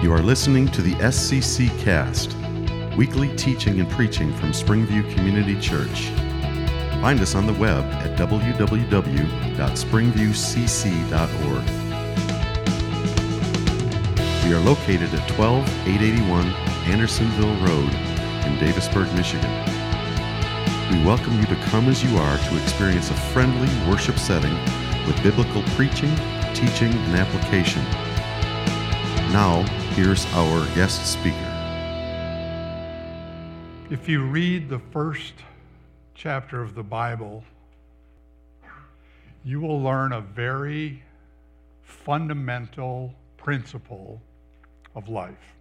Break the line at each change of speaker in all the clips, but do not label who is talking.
You are listening to the SCC Cast, weekly teaching and preaching from Springview Community Church. Find us on the web at www.springviewcc.org. We are located at 12881 Andersonville Road in Davisburg, Michigan. We welcome you to come as you are to experience a friendly worship setting with biblical preaching, teaching, and application. Now, here's our guest speaker.
If you read the first chapter of the Bible, you will learn a very fundamental principle of life.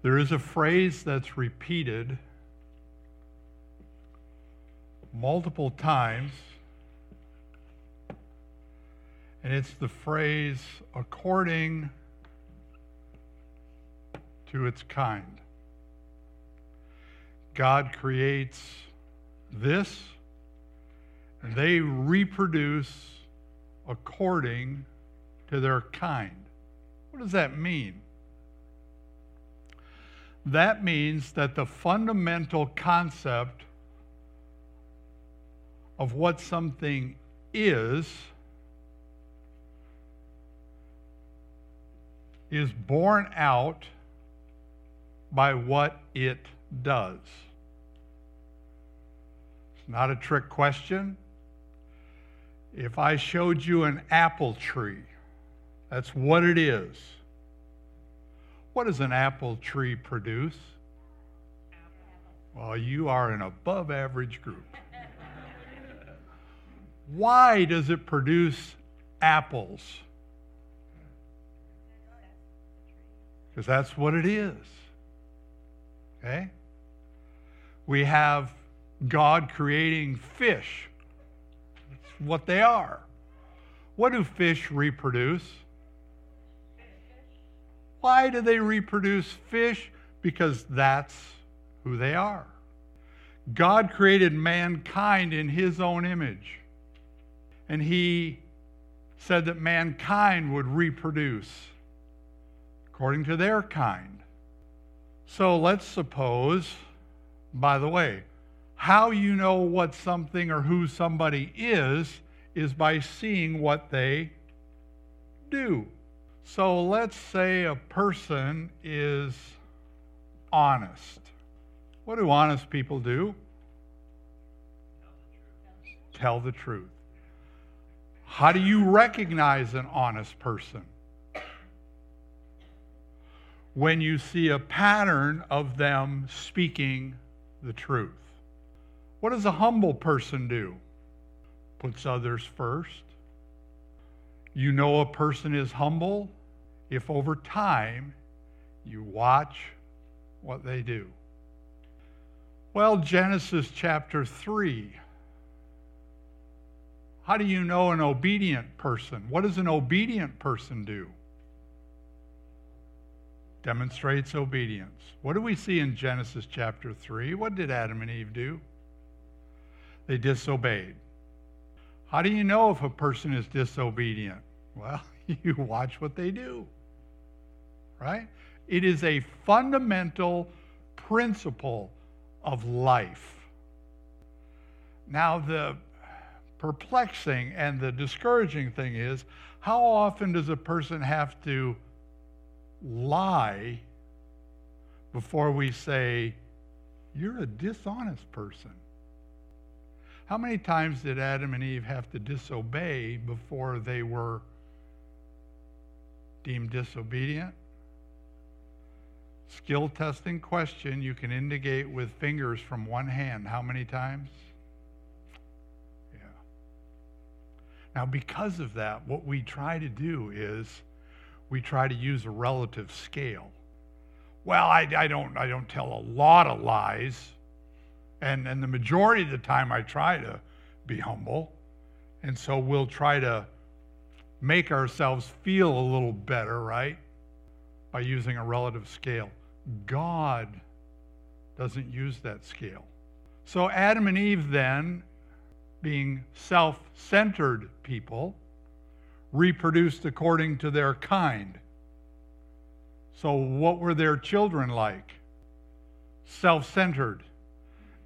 There is a phrase that's repeated multiple times, and it's the phrase according to its kind. God creates this, and they reproduce according to their kind. What does that mean? That means that the fundamental concept of what something is is born out by what it does. It's not a trick question. If I showed you an apple tree, that's what it is. What does an apple tree produce? Well, you are an above average group. Why does it produce apples? Because that's what it is. Okay? We have God creating fish. That's what they are. What do fish reproduce? Why do they reproduce fish? Because that's who they are. God created mankind in his own image. And he said that mankind would reproduce according to their kind. So let's suppose, by the way, how you know what something or who somebody is is by seeing what they do. So let's say a person is honest. What do honest people do? Tell the truth. How do you recognize an honest person? When you see a pattern of them speaking the truth. What does a humble person do? Puts others first. You know a person is humble if over time you watch what they do. Well, Genesis chapter 3. How do you know an obedient person? What does an obedient person do? Demonstrates obedience. What do we see in Genesis chapter 3? What did Adam and Eve do? They disobeyed. How do you know if a person is disobedient? Well, you watch what they do, right? It is a fundamental principle of life. Now, the perplexing and the discouraging thing is how often does a person have to lie before we say, You're a dishonest person. How many times did Adam and Eve have to disobey before they were deemed disobedient? Skill testing question you can indicate with fingers from one hand. How many times? Yeah. Now, because of that, what we try to do is we try to use a relative scale. Well, I, I, don't, I don't tell a lot of lies. And, and the majority of the time, I try to be humble. And so we'll try to make ourselves feel a little better, right? By using a relative scale. God doesn't use that scale. So Adam and Eve, then, being self centered people, reproduced according to their kind. So, what were their children like? Self centered.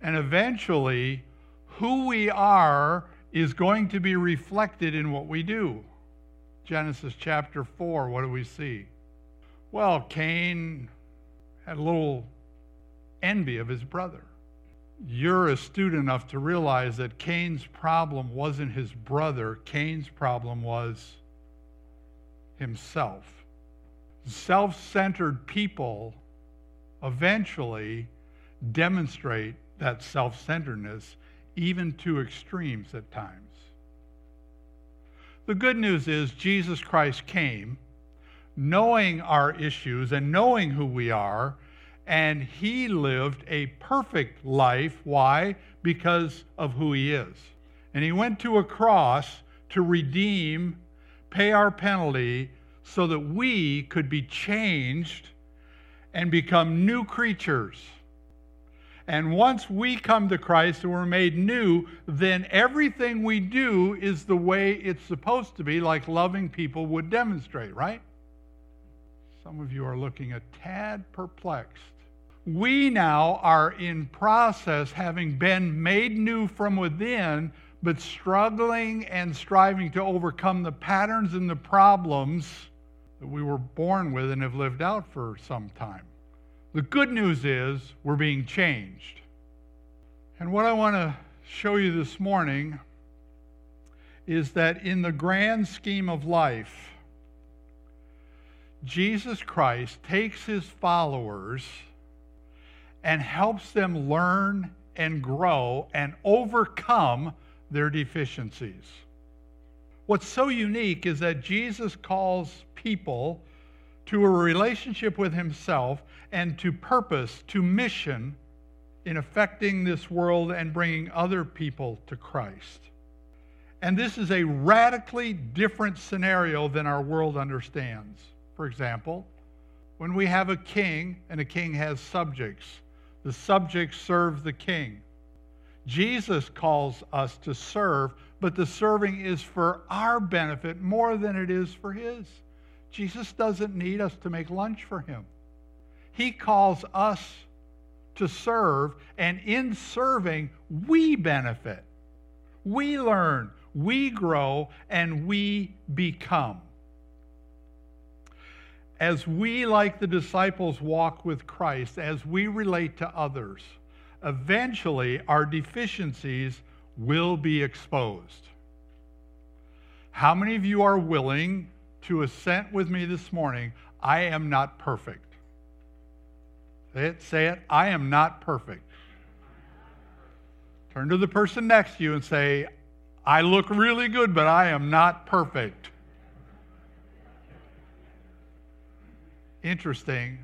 And eventually, who we are is going to be reflected in what we do. Genesis chapter 4, what do we see? Well, Cain had a little envy of his brother. You're astute enough to realize that Cain's problem wasn't his brother, Cain's problem was himself. Self centered people eventually demonstrate that self centeredness, even to extremes at times. The good news is Jesus Christ came knowing our issues and knowing who we are, and he lived a perfect life. Why? Because of who he is. And he went to a cross to redeem, pay our penalty, so that we could be changed and become new creatures. And once we come to Christ and we're made new, then everything we do is the way it's supposed to be, like loving people would demonstrate, right? Some of you are looking a tad perplexed. We now are in process, having been made new from within, but struggling and striving to overcome the patterns and the problems that we were born with and have lived out for some time. The good news is we're being changed. And what I want to show you this morning is that in the grand scheme of life, Jesus Christ takes his followers and helps them learn and grow and overcome their deficiencies. What's so unique is that Jesus calls people to a relationship with himself and to purpose, to mission in affecting this world and bringing other people to Christ. And this is a radically different scenario than our world understands. For example, when we have a king and a king has subjects, the subjects serve the king. Jesus calls us to serve, but the serving is for our benefit more than it is for his. Jesus doesn't need us to make lunch for him. He calls us to serve, and in serving, we benefit. We learn, we grow, and we become. As we, like the disciples, walk with Christ, as we relate to others, eventually our deficiencies will be exposed. How many of you are willing to assent with me this morning? I am not perfect. Say it, say it. I am not perfect. Turn to the person next to you and say, I look really good, but I am not perfect. Interesting.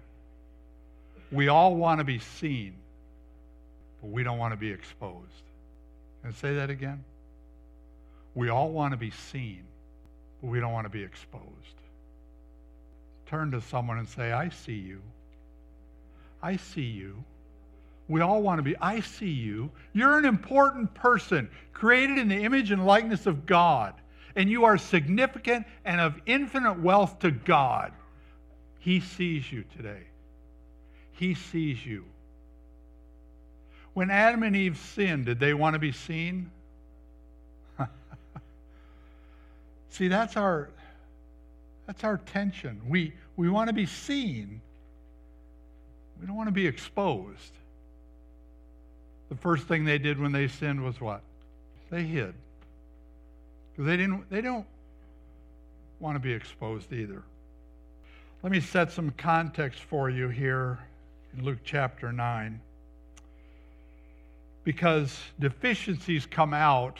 We all want to be seen, but we don't want to be exposed. And say that again. We all want to be seen, but we don't want to be exposed. Turn to someone and say, I see you. I see you. We all want to be, I see you. You're an important person, created in the image and likeness of God, and you are significant and of infinite wealth to God. He sees you today. He sees you. When Adam and Eve sinned, did they want to be seen? See, that's our that's our tension. We we want to be seen, we don't want to be exposed. The first thing they did when they sinned was what? They hid. Because they didn't they don't want to be exposed either. Let me set some context for you here in Luke chapter 9. Because deficiencies come out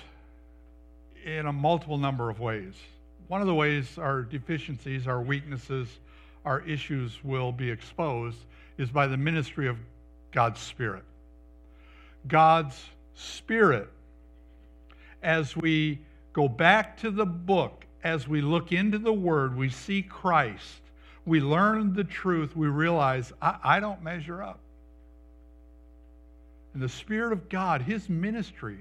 in a multiple number of ways. One of the ways our deficiencies, our weaknesses, our issues will be exposed is by the ministry of God's Spirit. God's Spirit, as we go back to the book, as we look into the Word, we see Christ, we learn the truth, we realize, I, I don't measure up. And the Spirit of God, His ministry,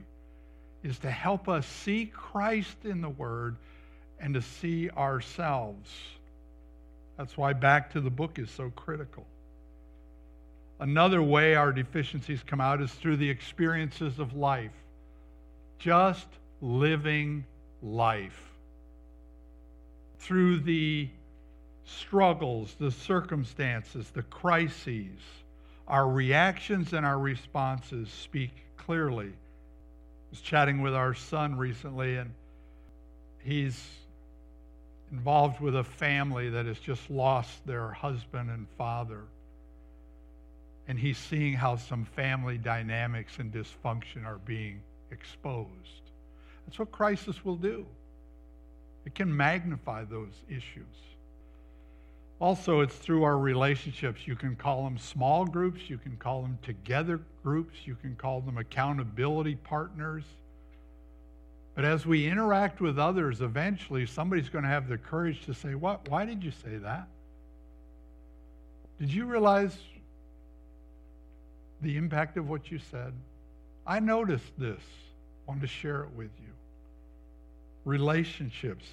is to help us see Christ in the Word and to see ourselves That's why back to the book is so critical. Another way our deficiencies come out is through the experiences of life. Just living life. Through the struggles, the circumstances, the crises, our reactions and our responses speak clearly. I was chatting with our son recently, and he's involved with a family that has just lost their husband and father. And he's seeing how some family dynamics and dysfunction are being exposed. That's what crisis will do. It can magnify those issues. Also, it's through our relationships. You can call them small groups, you can call them together groups, you can call them accountability partners. But as we interact with others, eventually somebody's going to have the courage to say, What? Why did you say that? Did you realize the impact of what you said? I noticed this. Wanted to share it with you. Relationships,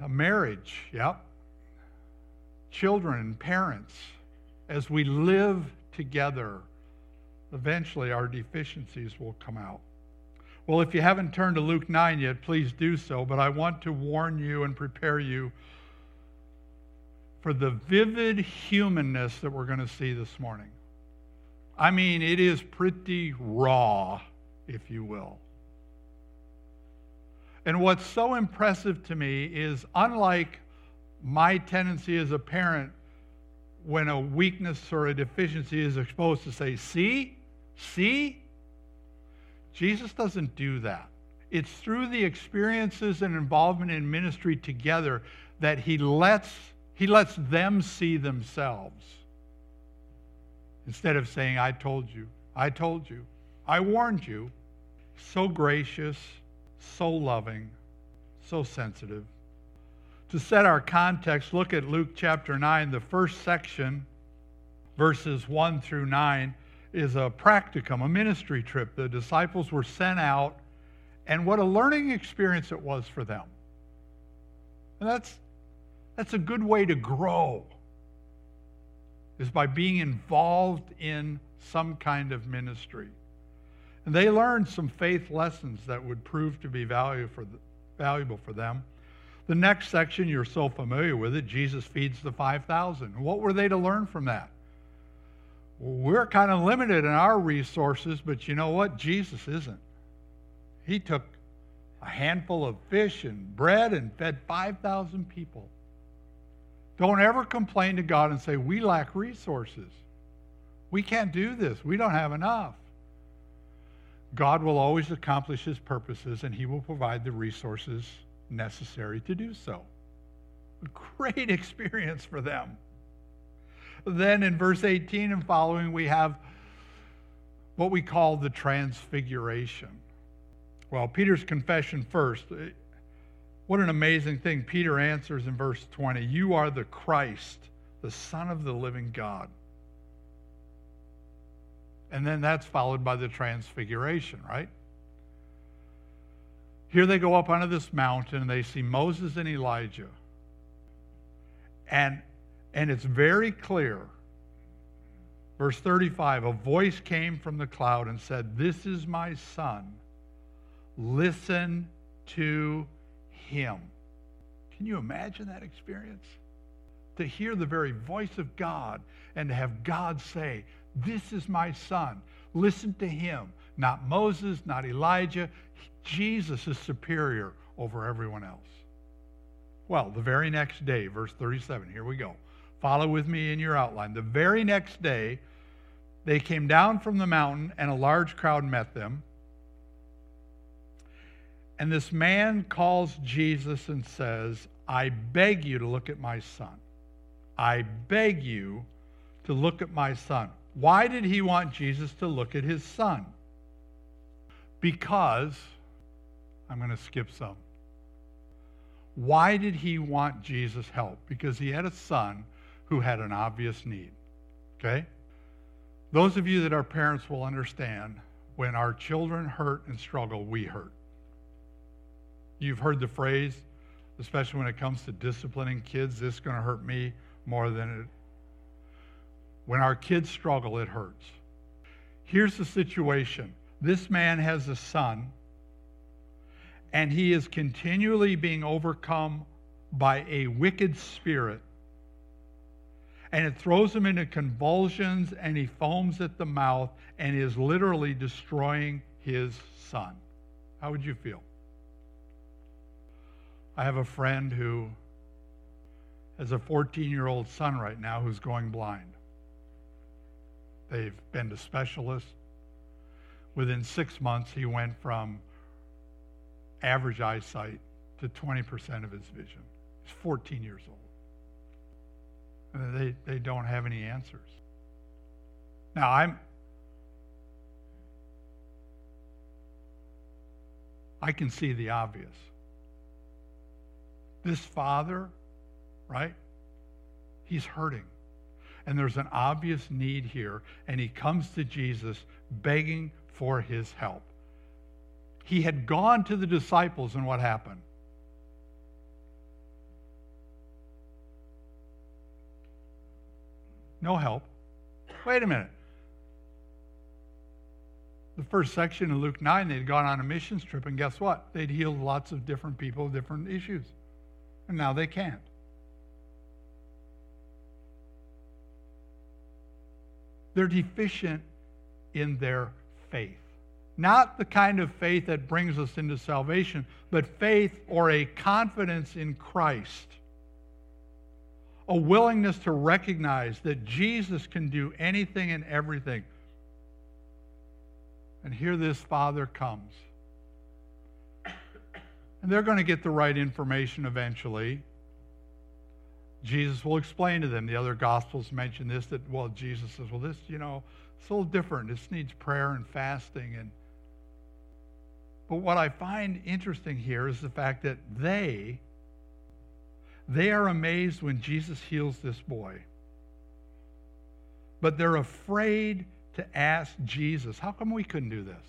a marriage, yep. Children and parents, as we live together, eventually our deficiencies will come out. Well, if you haven't turned to Luke 9 yet, please do so. But I want to warn you and prepare you for the vivid humanness that we're going to see this morning. I mean, it is pretty raw, if you will. And what's so impressive to me is unlike my tendency as a parent when a weakness or a deficiency is exposed to say, see, see, Jesus doesn't do that. It's through the experiences and involvement in ministry together that he lets, he lets them see themselves. Instead of saying, I told you, I told you, I warned you. So gracious, so loving, so sensitive. To set our context, look at Luke chapter 9, the first section, verses 1 through 9 is a practicum, a ministry trip. The disciples were sent out, and what a learning experience it was for them. And that's, that's a good way to grow, is by being involved in some kind of ministry. And they learned some faith lessons that would prove to be value for the, valuable for them. The next section, you're so familiar with it Jesus feeds the 5,000. What were they to learn from that? we're kind of limited in our resources, but you know what? Jesus isn't. He took a handful of fish and bread and fed 5,000 people. Don't ever complain to God and say, We lack resources. We can't do this. We don't have enough. God will always accomplish his purposes and he will provide the resources necessary to do so. A great experience for them. Then in verse 18 and following, we have what we call the transfiguration. Well, Peter's confession first. Uh, what an amazing thing. Peter answers in verse 20 You are the Christ, the Son of the living God. And then that's followed by the transfiguration, right? Here they go up onto this mountain and they see Moses and Elijah. And and it's very clear. Verse 35 A voice came from the cloud and said, This is my son. Listen to him. Can you imagine that experience? To hear the very voice of God and to have God say, This is my son. Listen to him. Not Moses, not Elijah. Jesus is superior over everyone else. Well, the very next day, verse 37, here we go. Follow with me in your outline. The very next day, they came down from the mountain, and a large crowd met them. And this man calls Jesus and says, I beg you to look at my son. I beg you to look at my son. Why did he want Jesus to look at his son? Because, I'm going to skip some. Why did he want Jesus' help? Because he had a son who had an obvious need. Okay? Those of you that are parents will understand when our children hurt and struggle, we hurt. You've heard the phrase, especially when it comes to disciplining kids. This is going to hurt me more than it. When our kids struggle, it hurts. Here's the situation this man has a son, and he is continually being overcome by a wicked spirit. And it throws him into convulsions, and he foams at the mouth and is literally destroying his son. How would you feel? I have a friend who has a 14 year old son right now who's going blind. They've been to specialists. Within six months, he went from average eyesight to 20% of his vision. He's 14 years old. And they, they don't have any answers. Now, I'm. I can see the obvious. This father, right? He's hurting. And there's an obvious need here. And he comes to Jesus begging for his help. He had gone to the disciples, and what happened? No help. Wait a minute. The first section in Luke 9, they'd gone on a missions trip, and guess what? They'd healed lots of different people, different issues. And now they can't. They're deficient in their faith. Not the kind of faith that brings us into salvation, but faith or a confidence in Christ. A willingness to recognize that Jesus can do anything and everything. And here this father comes. And they're going to get the right information eventually. Jesus will explain to them. The other Gospels mention this that, well, Jesus says, well, this, you know, it's a little different. This needs prayer and fasting. And but what I find interesting here is the fact that they they are amazed when Jesus heals this boy. But they're afraid to ask Jesus, how come we couldn't do this?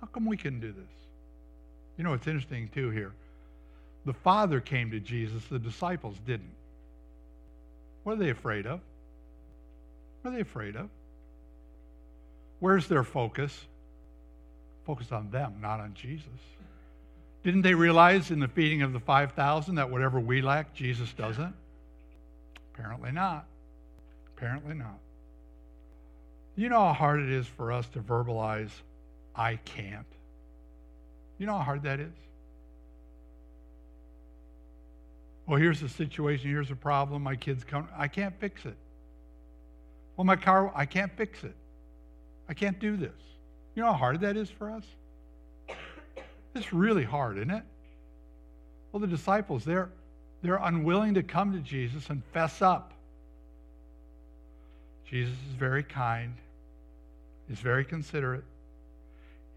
How come we couldn't do this? You know, it's interesting too here. The Father came to Jesus, the disciples didn't. What are they afraid of? What are they afraid of? Where's their focus? Focus on them, not on Jesus. Didn't they realize in the feeding of the 5,000 that whatever we lack, Jesus doesn't? Apparently not. Apparently not. You know how hard it is for us to verbalize, I can't? You know how hard that is? Well, here's the situation. Here's the problem. My kids come. I can't fix it. Well, my car, I can't fix it. I can't do this. You know how hard that is for us? It's really hard, isn't it? Well, the disciples, they're, they're unwilling to come to Jesus and fess up. Jesus is very kind, he's very considerate.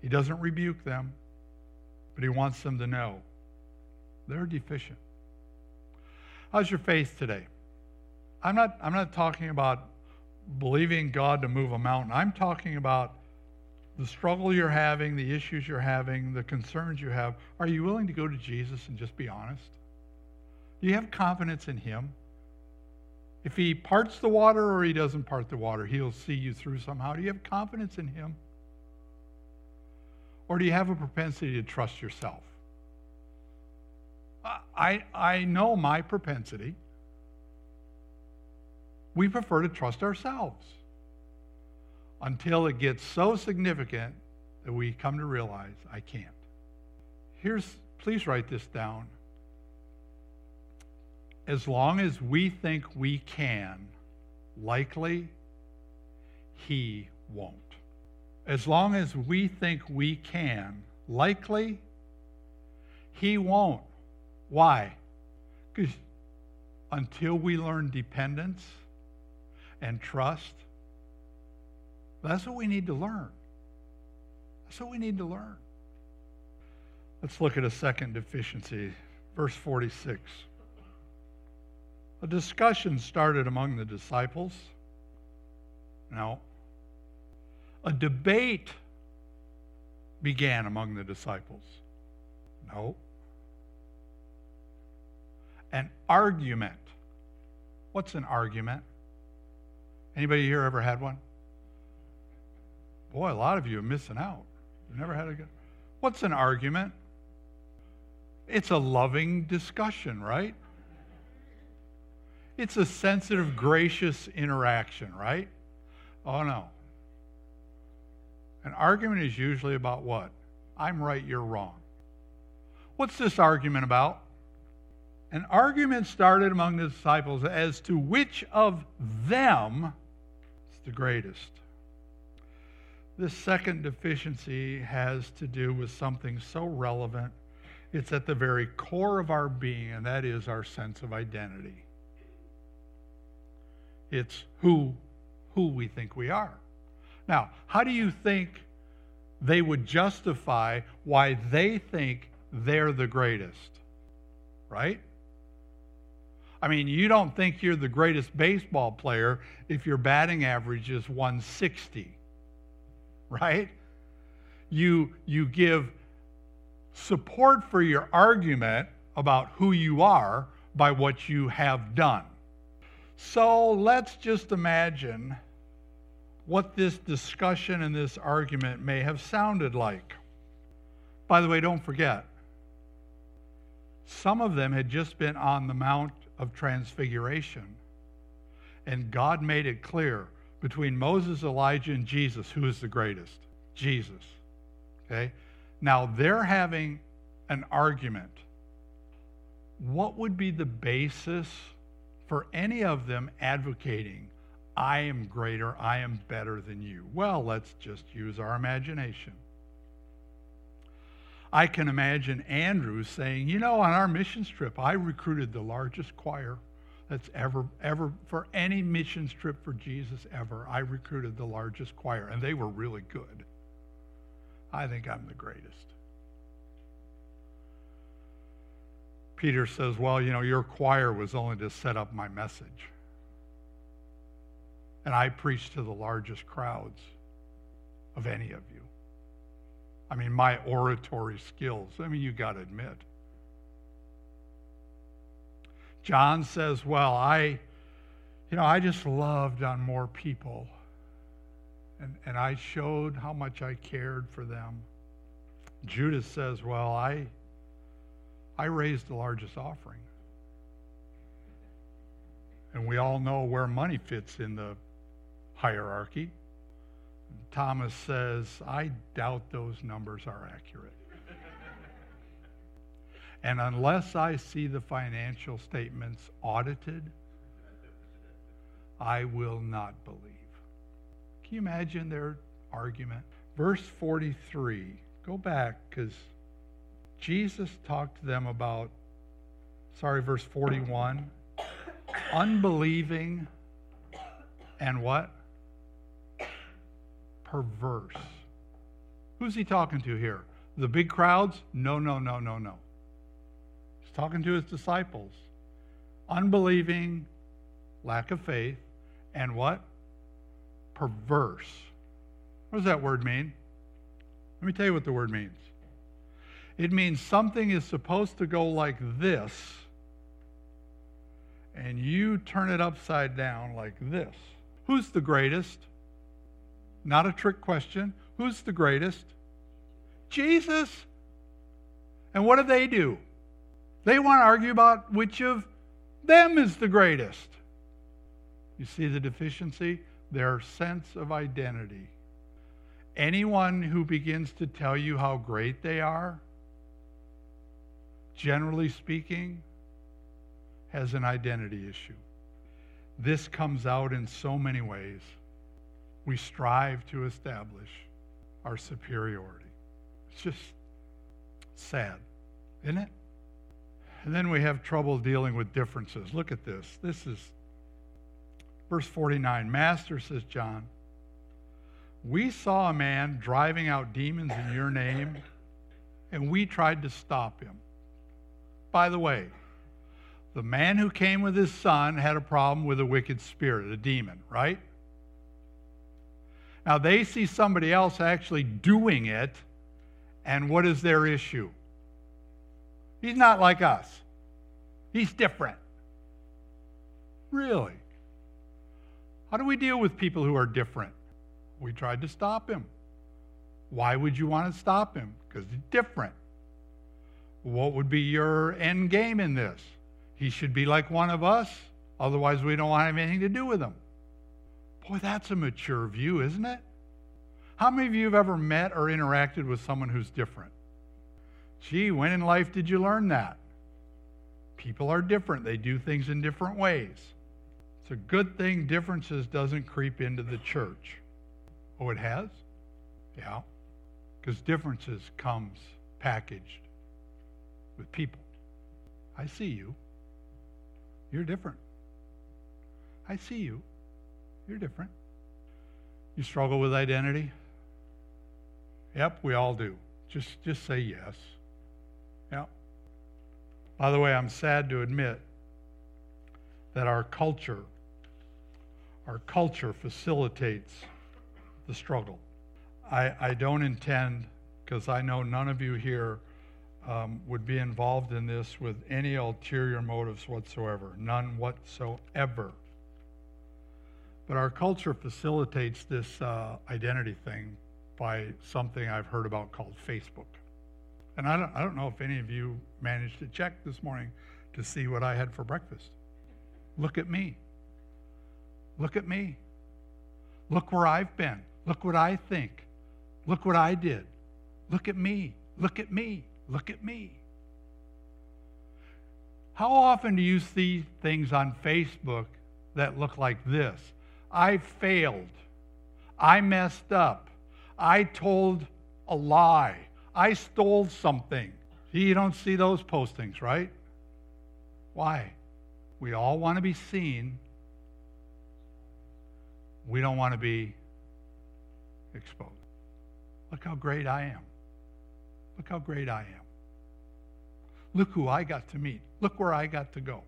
He doesn't rebuke them, but he wants them to know they're deficient. How's your faith today? I'm not, I'm not talking about believing God to move a mountain. I'm talking about the struggle you're having, the issues you're having, the concerns you have. Are you willing to go to Jesus and just be honest? Do you have confidence in Him? If He parts the water or He doesn't part the water, He'll see you through somehow. Do you have confidence in Him? Or do you have a propensity to trust yourself? I, I know my propensity. We prefer to trust ourselves until it gets so significant that we come to realize I can't. Here's, please write this down. As long as we think we can, likely he won't. As long as we think we can, likely he won't. Why? Because until we learn dependence and trust, that's what we need to learn. That's what we need to learn. Let's look at a second deficiency, verse 46. A discussion started among the disciples. Now, a debate began among the disciples. No. an argument. What's an argument? Anybody here ever had one? Boy, a lot of you are missing out. You've never had a good. What's an argument? It's a loving discussion, right? It's a sensitive, gracious interaction, right? Oh no. An argument is usually about what? I'm right, you're wrong. What's this argument about? An argument started among the disciples as to which of them is the greatest. This second deficiency has to do with something so relevant. It's at the very core of our being, and that is our sense of identity. It's who, who we think we are. Now, how do you think they would justify why they think they're the greatest? Right? I mean, you don't think you're the greatest baseball player if your batting average is 160. Right? You you give support for your argument about who you are by what you have done. So let's just imagine what this discussion and this argument may have sounded like. By the way, don't forget, some of them had just been on the Mount of Transfiguration, and God made it clear between Moses, Elijah, and Jesus who is the greatest? Jesus. Okay? Now they're having an argument. What would be the basis for any of them advocating, I am greater, I am better than you? Well, let's just use our imagination. I can imagine Andrew saying, You know, on our missions trip, I recruited the largest choir that's ever, ever, for any missions trip for Jesus ever. I recruited the largest choir, and they were really good. I think I'm the greatest. Peter says, Well, you know, your choir was only to set up my message. And I preached to the largest crowds of any of you. I mean, my oratory skills, I mean, you got to admit. John says, Well, I, you know, I just loved on more people. And, and I showed how much I cared for them. Judas says, Well, I, I raised the largest offering. And we all know where money fits in the hierarchy. Thomas says, I doubt those numbers are accurate. And unless I see the financial statements audited, I will not believe. Can you imagine their argument? Verse 43, go back because Jesus talked to them about, sorry, verse 41, unbelieving and what? Perverse. Who's he talking to here? The big crowds? No, no, no, no, no. Talking to his disciples. Unbelieving, lack of faith, and what? Perverse. What does that word mean? Let me tell you what the word means. It means something is supposed to go like this, and you turn it upside down like this. Who's the greatest? Not a trick question. Who's the greatest? Jesus. And what do they do? They want to argue about which of them is the greatest. You see the deficiency? Their sense of identity. Anyone who begins to tell you how great they are generally speaking, has an identity issue. This comes out in so many ways. We strive to establish our superiority. It's just sad, isn't it? And then we have trouble dealing with differences. Look at this. This is verse 49. Master, says John, we saw a man driving out demons in your name, and we tried to stop him by the way. The man who came with his son had a problem with a wicked spirit, a demon, right? Now they see somebody else actually doing it, and what is their issue? He's not like us. He's different. Really? How do we deal with people who are different? We tried to stop him. Why would you want to stop him? Because he's different. What would be your end game in this? He should be like one of us, otherwise, we don't want to have anything to do with him. Boy, that's a mature view, isn't it? How many of you have ever met or interacted with someone who's different? Gee, when in life did you learn that? People are different, they do things in different ways. It's a good thing differences doesn't creep into the church. Oh, it has? Yeah. Because differences comes packaged with people. I see you. You're different. I see you. You're different. You struggle with identity? Yep, we all do. Just just say yes. Yep. By the way, I'm sad to admit that our culture our culture facilitates the struggle. I, I don't intend, because I know none of you here um, would be involved in this with any ulterior motives whatsoever, none whatsoever. But our culture facilitates this uh, identity thing by something I've heard about called Facebook. And I don't, I don't know if any of you managed to check this morning to see what I had for breakfast. Look at me. Look at me. Look where I've been. Look what I think. Look what I did. Look at me. Look at me. Look at me. How often do you see things on Facebook that look like this? I failed. I messed up. I told a lie. I stole something. You don't see those postings, right? Why? We all want to be seen. We don't want to be exposed. Look how great I am. Look how great I am. Look who I got to meet. Look where I got to go.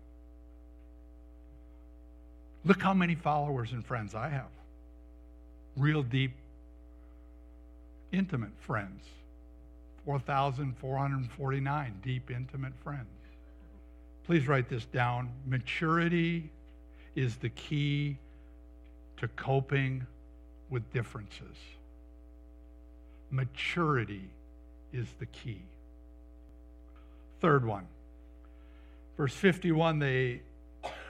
Look how many followers and friends I have. Real deep, intimate friends. 4,449 deep, intimate friends. Please write this down. Maturity is the key to coping with differences. Maturity is the key. Third one. Verse 51 they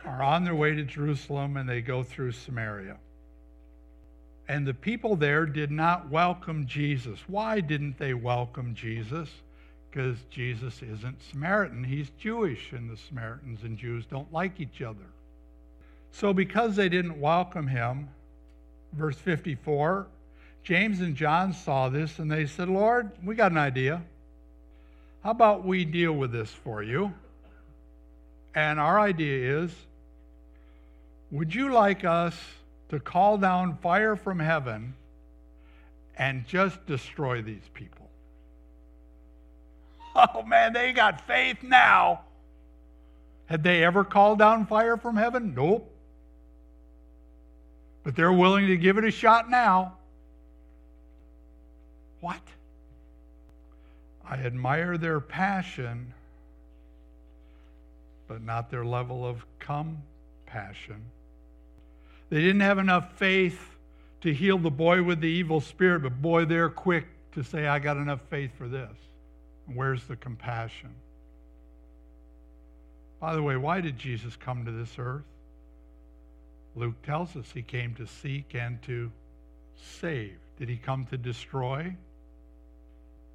are on their way to Jerusalem and they go through Samaria. And the people there did not welcome Jesus. Why didn't they welcome Jesus? Because Jesus isn't Samaritan, he's Jewish, and the Samaritans and Jews don't like each other. So, because they didn't welcome him, verse 54, James and John saw this and they said, Lord, we got an idea. How about we deal with this for you? And our idea is would you like us to call down fire from heaven and just destroy these people? Oh man, they got faith now. Had they ever called down fire from heaven? Nope. But they're willing to give it a shot now. What? I admire their passion, but not their level of compassion. They didn't have enough faith to heal the boy with the evil spirit, but boy, they're quick to say, I got enough faith for this. where's the compassion? By the way, why did Jesus come to this earth? Luke tells us he came to seek and to save. Did he come to destroy?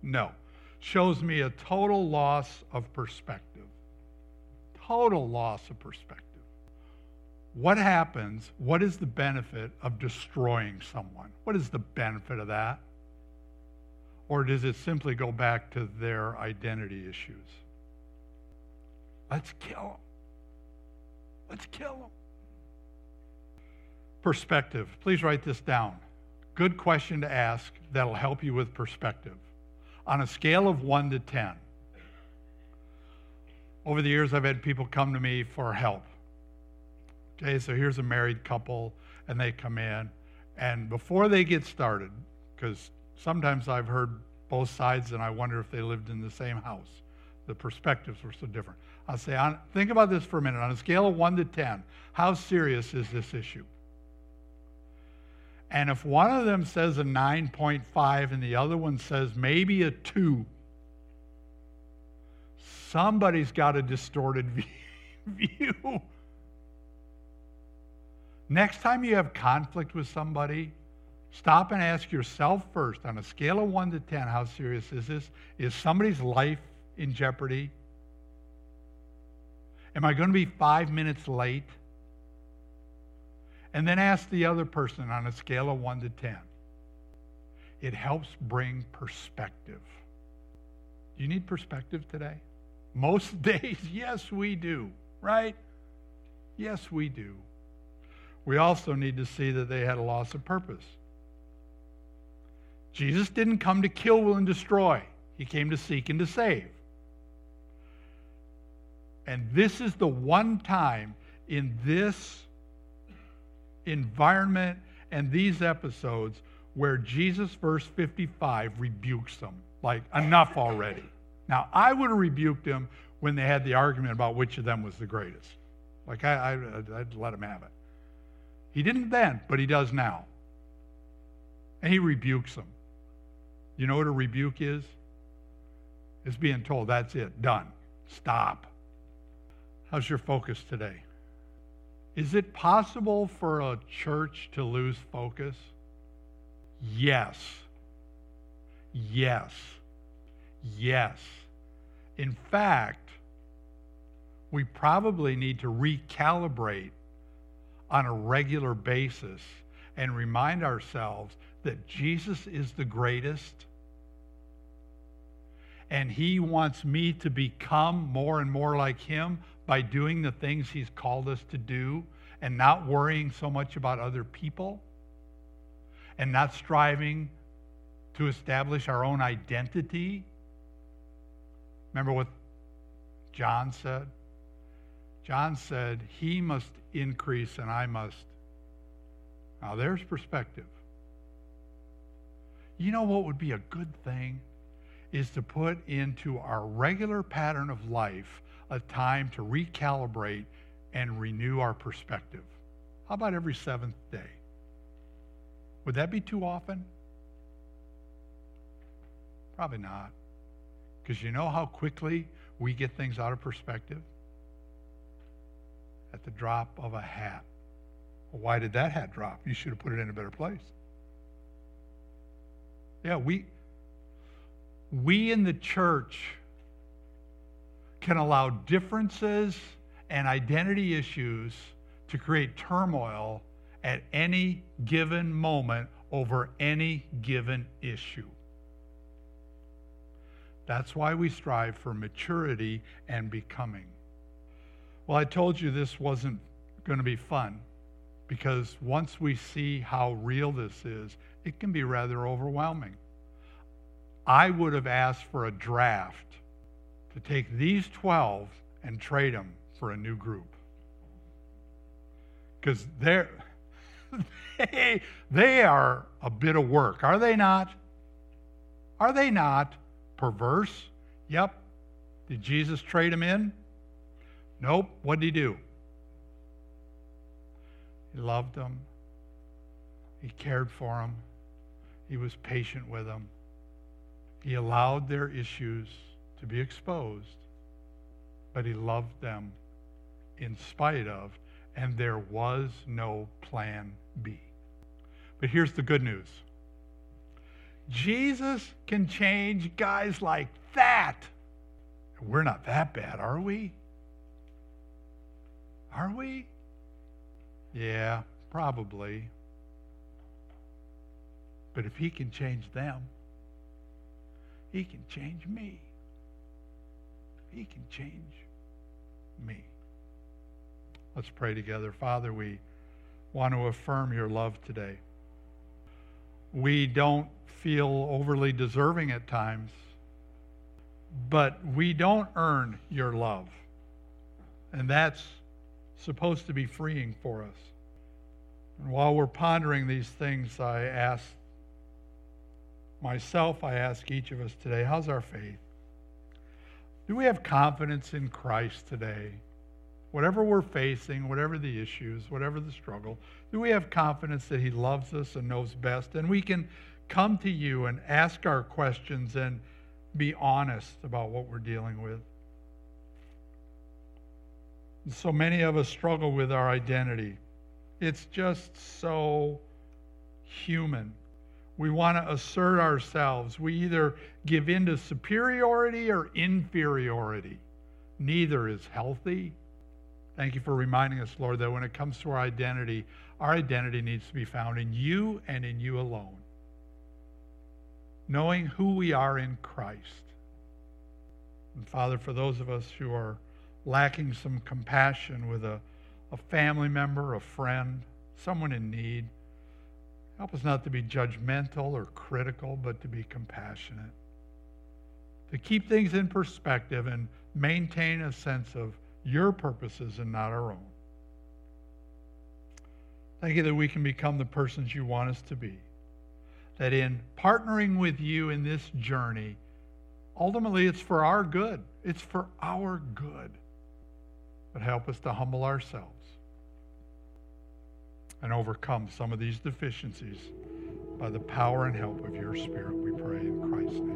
No. Shows me a total loss of perspective. Total loss of perspective. What happens? What is the benefit of destroying someone? What is the benefit of that? Or does it simply go back to their identity issues? Let's kill them. Let's kill them. Perspective. Please write this down. Good question to ask that'll help you with perspective on a scale of 1 to 10. Over the years, I've had people come to me for help. Okay, so here's a married couple, and they come in, and before they get started, because sometimes I've heard both sides and I wonder if they lived in the same house. the perspectives were so different. I'll say, think about this for a minute. On a scale of 1 to 10, how serious is this issue? And if one of them says a 9.5 and the other one says maybe a 2, somebody's got a distorted view. Next time you have conflict with somebody, stop and ask yourself first on a scale of 1 to 10, how serious is this? Is somebody's life in jeopardy? Am I going to be five minutes late? And then ask the other person on a scale of 1 to 10. It helps bring perspective. Do you need perspective today? Most days, yes, we do, right? Yes, we do. We also need to see that they had a loss of purpose. Jesus didn't come to kill, will, and destroy, He came to seek and to save. And this is the one time in this environment and these episodes where Jesus, verse 55, rebukes them. Like, enough already. Now, I would have rebuked him when they had the argument about which of them was the greatest. Like, I, I, would let him have it. He didn't then, but he does now. And he rebukes them. You know what a rebuke is? It's being told, that's it, done. Stop. How's your focus today? Is it possible for a church to lose focus? Yes. Yes. Yes. In fact, we probably need to recalibrate on a regular basis and remind ourselves that Jesus is the greatest and he wants me to become more and more like him by doing the things he's called us to do and not worrying so much about other people and not striving to establish our own identity. Remember what John said? John said, He must increase and I must. Now, there's perspective. You know what would be a good thing? Is to put into our regular pattern of life a time to recalibrate and renew our perspective. How about every seventh day? Would that be too often? Probably not. Because you know how quickly we get things out of perspective? At the drop of a hat. Well, why did that hat drop? You should have put it in a better place. Yeah, we we in the church can allow differences and identity issues to create turmoil at any given moment over any given issue. That's why we strive for maturity and becoming. Well, I told you this wasn't going to be fun because once we see how real this is, it can be rather overwhelming. I would have asked for a draft to take these 12 and trade them for a new group. Because they're, they, they are a bit of work, are they not? Are they not perverse? Yep. Did Jesus trade them in? Nope. What did he do? He loved them. He cared for them. He was patient with them. He allowed their issues to be exposed, but he loved them in spite of, and there was no plan B. But here's the good news Jesus can change guys like that. We're not that bad, are we? Are we? Yeah, probably. But if he can change them, he can change me. He can change me. Let's pray together. Father, we want to affirm your love today. We don't feel overly deserving at times, but we don't earn your love. And that's supposed to be freeing for us. And while we're pondering these things, I ask myself, I ask each of us today, how's our faith? Do we have confidence in Christ today? Whatever we're facing, whatever the issues, whatever the struggle, do we have confidence that He loves us and knows best? And we can come to you and ask our questions and be honest about what we're dealing with. So many of us struggle with our identity. It's just so human. We want to assert ourselves. We either give in to superiority or inferiority. Neither is healthy. Thank you for reminding us, Lord, that when it comes to our identity, our identity needs to be found in you and in you alone. Knowing who we are in Christ. And Father, for those of us who are lacking some compassion with a, a family member, a friend, someone in need, help us not to be judgmental or critical, but to be compassionate. To keep things in perspective and maintain a sense of your purposes and not our own. Thank you that we can become the persons you want us to be. That in partnering with you in this journey, ultimately it's for our good. It's for our good. But help us to humble ourselves and overcome some of these deficiencies by the power and help of your Spirit, we pray in Christ's name.